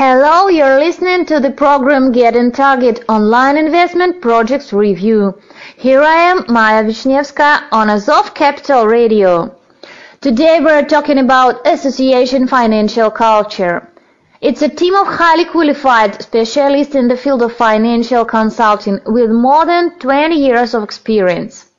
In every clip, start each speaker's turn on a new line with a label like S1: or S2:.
S1: Hello, you're listening to the program Getting Target Online Investment Projects Review. Here I am, Maya Vishnevska on Azov Capital Radio. Today we're talking about Association Financial Culture. It's a team of highly qualified specialists in the field of financial consulting with more than 20 years of experience.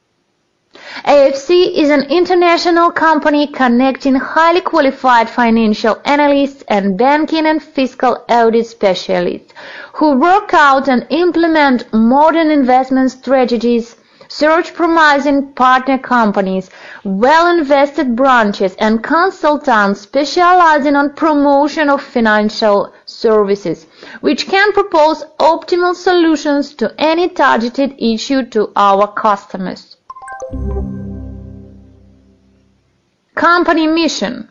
S1: AFC is an international company connecting highly qualified financial analysts and banking and fiscal audit specialists who work out and implement modern investment strategies, search promising partner companies, well-invested branches and consultants specializing on promotion of financial services, which can propose optimal solutions to any targeted issue to our customers. Company mission.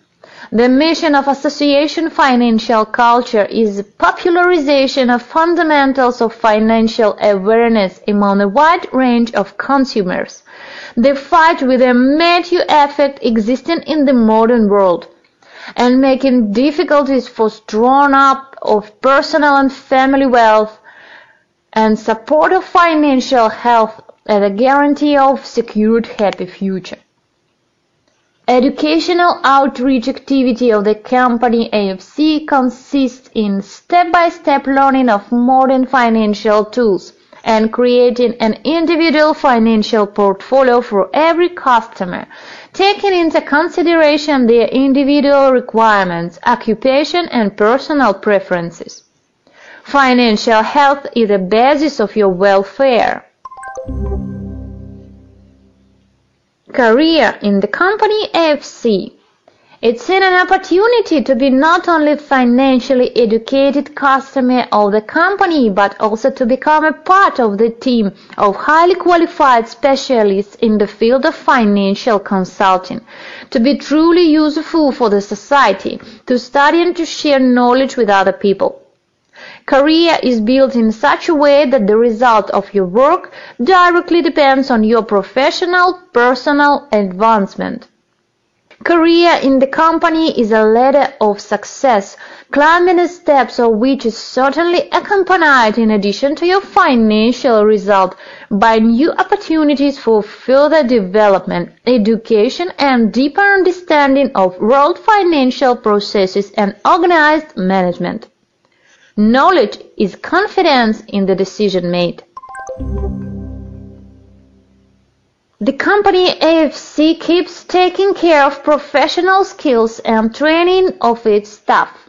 S1: The mission of Association Financial Culture is popularization of fundamentals of financial awareness among a wide range of consumers. The fight with the Matthew effect existing in the modern world and making difficulties for strong up of personal and family wealth and support of financial health as a guarantee of secured happy future. Educational outreach activity of the company AFC consists in step-by-step learning of modern financial tools and creating an individual financial portfolio for every customer, taking into consideration their individual requirements, occupation and personal preferences. Financial health is the basis of your welfare. Career in the company FC. It's an opportunity to be not only financially educated customer of the company, but also to become a part of the team of highly qualified specialists in the field of financial consulting, to be truly useful for the society, to study and to share knowledge with other people. Career is built in such a way that the result of your work directly depends on your professional, personal advancement. Career in the company is a ladder of success, climbing the steps of which is certainly accompanied in addition to your financial result by new opportunities for further development, education and deeper understanding of world financial processes and organized management. Knowledge is confidence in the decision made. The company AFC keeps taking care of professional skills and training of its staff.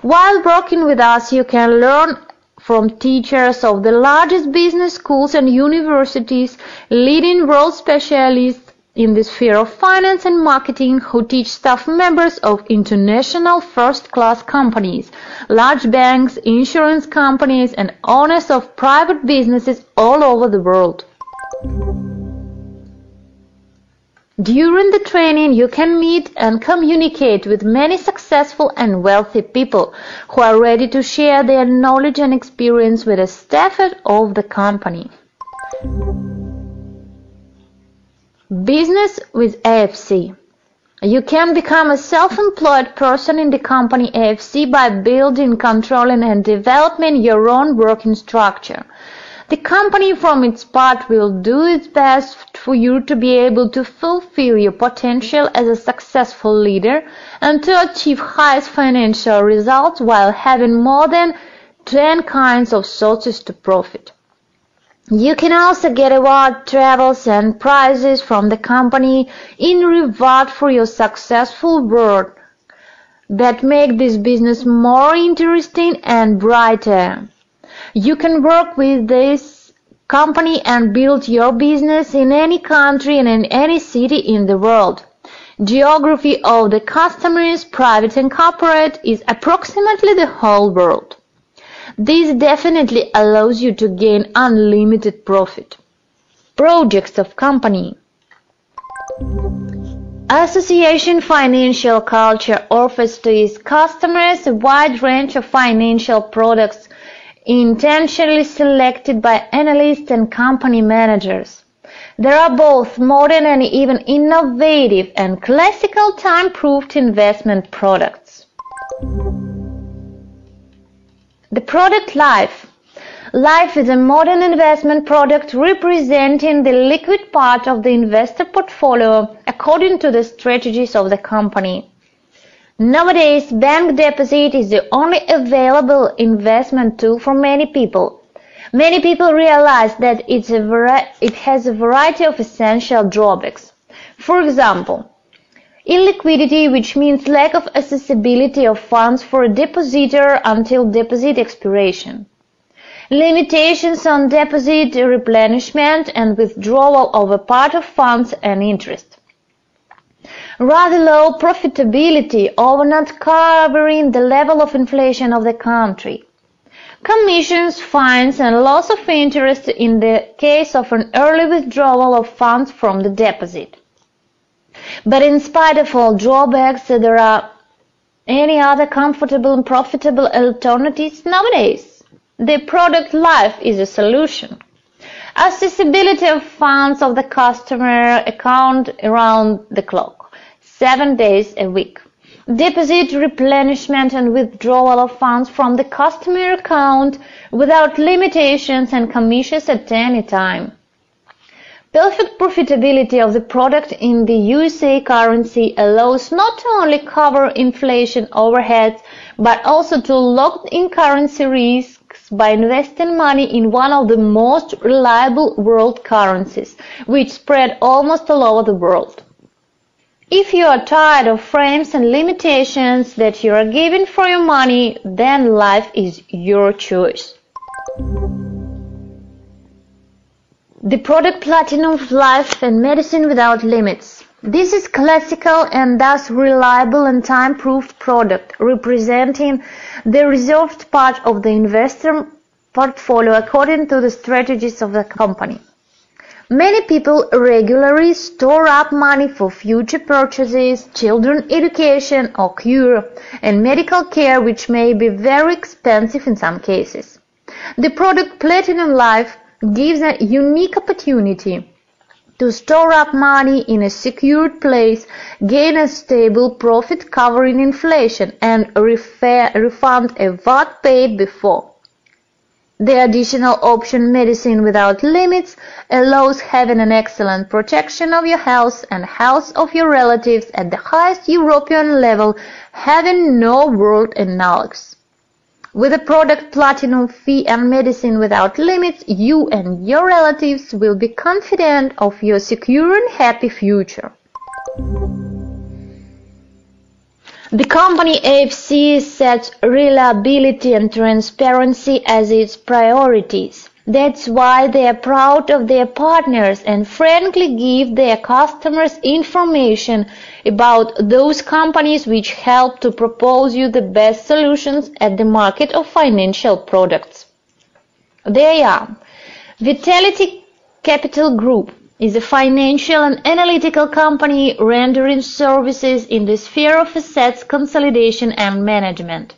S1: While working with us, you can learn from teachers of the largest business schools and universities, leading world specialists in the sphere of finance and marketing who teach staff members of international first-class companies, large banks, insurance companies, and owners of private businesses all over the world. During the training, you can meet and communicate with many successful and wealthy people who are ready to share their knowledge and experience with the staff of the company. Business with AFC. You can become a self-employed person in the company AFC by building, controlling and developing your own working structure. The company from its part will do its best for you to be able to fulfill your potential as a successful leader and to achieve highest financial results while having more than 10 kinds of sources to profit. You can also get award travels and prizes from the company in reward for your successful work that make this business more interesting and brighter. You can work with this company and build your business in any country and in any city in the world. Geography of the customers, private and corporate, is approximately the whole world. This definitely allows you to gain unlimited profit. Projects of company Association Financial Culture offers to its customers a wide range of financial products intentionally selected by analysts and company managers. There are both modern and even innovative and classical time-proofed investment products. The product Life. Life is a modern investment product representing the liquid part of the investor portfolio according to the strategies of the company. Nowadays, bank deposit is the only available investment tool for many people. Many people realize that it has a variety of essential drawbacks. For example, illiquidity, which means lack of accessibility of funds for a depositor until deposit expiration. Limitations on deposit replenishment and withdrawal of a part of funds and interest. Rather low profitability over not covering the level of inflation of the country. Commissions, fines and loss of interest in the case of an early withdrawal of funds from the deposit. But in spite of all drawbacks, there are any other comfortable and profitable alternatives nowadays. The product life is a solution. Accessibility of funds of the customer account around the clock, seven days a week. Deposit replenishment and withdrawal of funds from the customer account without limitations and commissions at any time. Perfect profitability of the product in the USA currency allows not only cover inflation overheads, but also to lock in currency risks by investing money in one of the most reliable world currencies, which spread almost all over the world. If you are tired of frames and limitations that you are given for your money, then life is your choice. The product Platinum of Life and Medicine Without Limits. This is classical and thus reliable and time-proofed product, representing the reserved part of the investor portfolio according to the strategies of the company. Many people regularly store up money for future purchases, children education or cure, and medical care which may be very expensive in some cases. The product Platinum Life gives a unique opportunity to store up money in a secured place, gain a stable profit covering inflation, and refund a VAT paid before. The additional option Medicine Without Limits allows having an excellent protection of your health and health of your relatives at the highest European level, having no world analogs. With the product Platinum Life and Medicine Without Limits, you and your relatives will be confident of your secure and happy future. The company AFC sets reliability and transparency as its priorities. That's why they are proud of their partners and frankly give their customers information about those companies which help to propose you the best solutions at the market of financial products. They are Vitality Capital Group, is a financial and analytical company rendering services in the sphere of assets consolidation and management.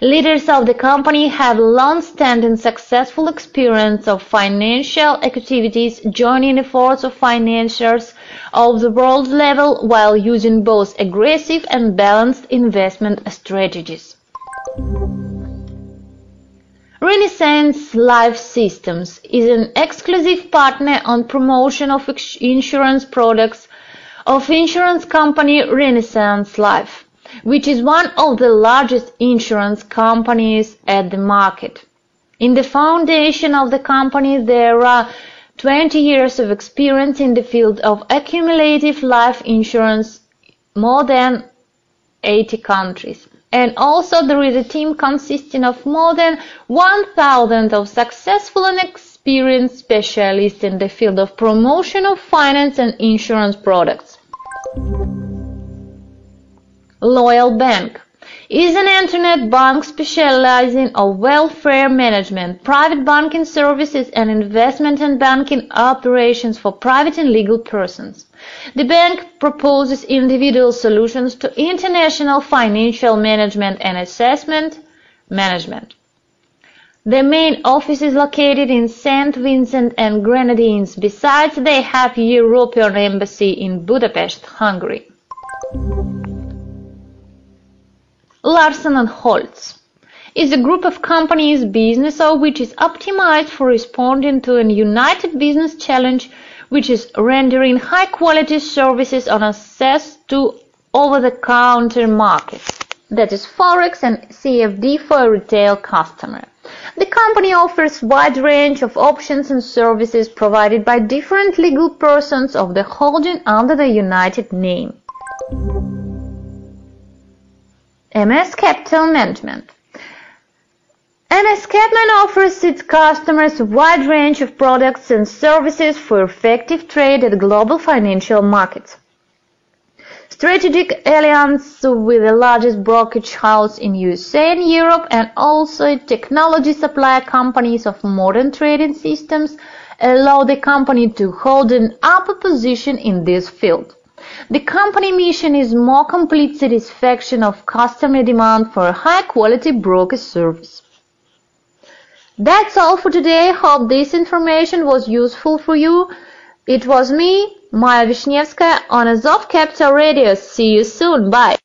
S1: Leaders of the company have long-standing successful experience of financial activities joining efforts of financiers of the world level while using both aggressive and balanced investment strategies. Renaissance Life Systems is an exclusive partner on promotion of insurance products of insurance company Renaissance Life, which is one of the largest insurance companies at the market. In the foundation of the company there are 20 years of experience in the field of accumulative life insurance, more than 80 countries and also there is a team consisting of more than 1,000 of successful and experienced specialists in the field of promotion of finance and insurance products. Loyal Bank is an internet bank specializing in welfare management, private banking services and investment and banking operations for private and legal persons. The bank proposes individual solutions to international financial management and assessment management. The main office is located in St. Vincent and Grenadines. Besides, they have European embassy in Budapest, Hungary. Larson & Holz is a group of companies, business which is optimized for responding to a united business challenge, which is rendering high quality services on access to over-the-counter markets. That is Forex and CFD for a retail customer. The company offers wide range of options and services provided by different legal persons of the holding under the united name. MS Capital Management MS Capman offers its customers a wide range of products and services for effective trade at global financial markets. Strategic alliance with the largest brokerage house in USA and Europe and also technology supplier companies of modern trading systems allow the company to hold an upper position in this field. The company mission is more complete satisfaction of customer demand for high quality broker service. That's all for today. Hope this information was useful for you. It was me, Maya Vishnevskaya on Azov Capital Radio. See you soon. Bye.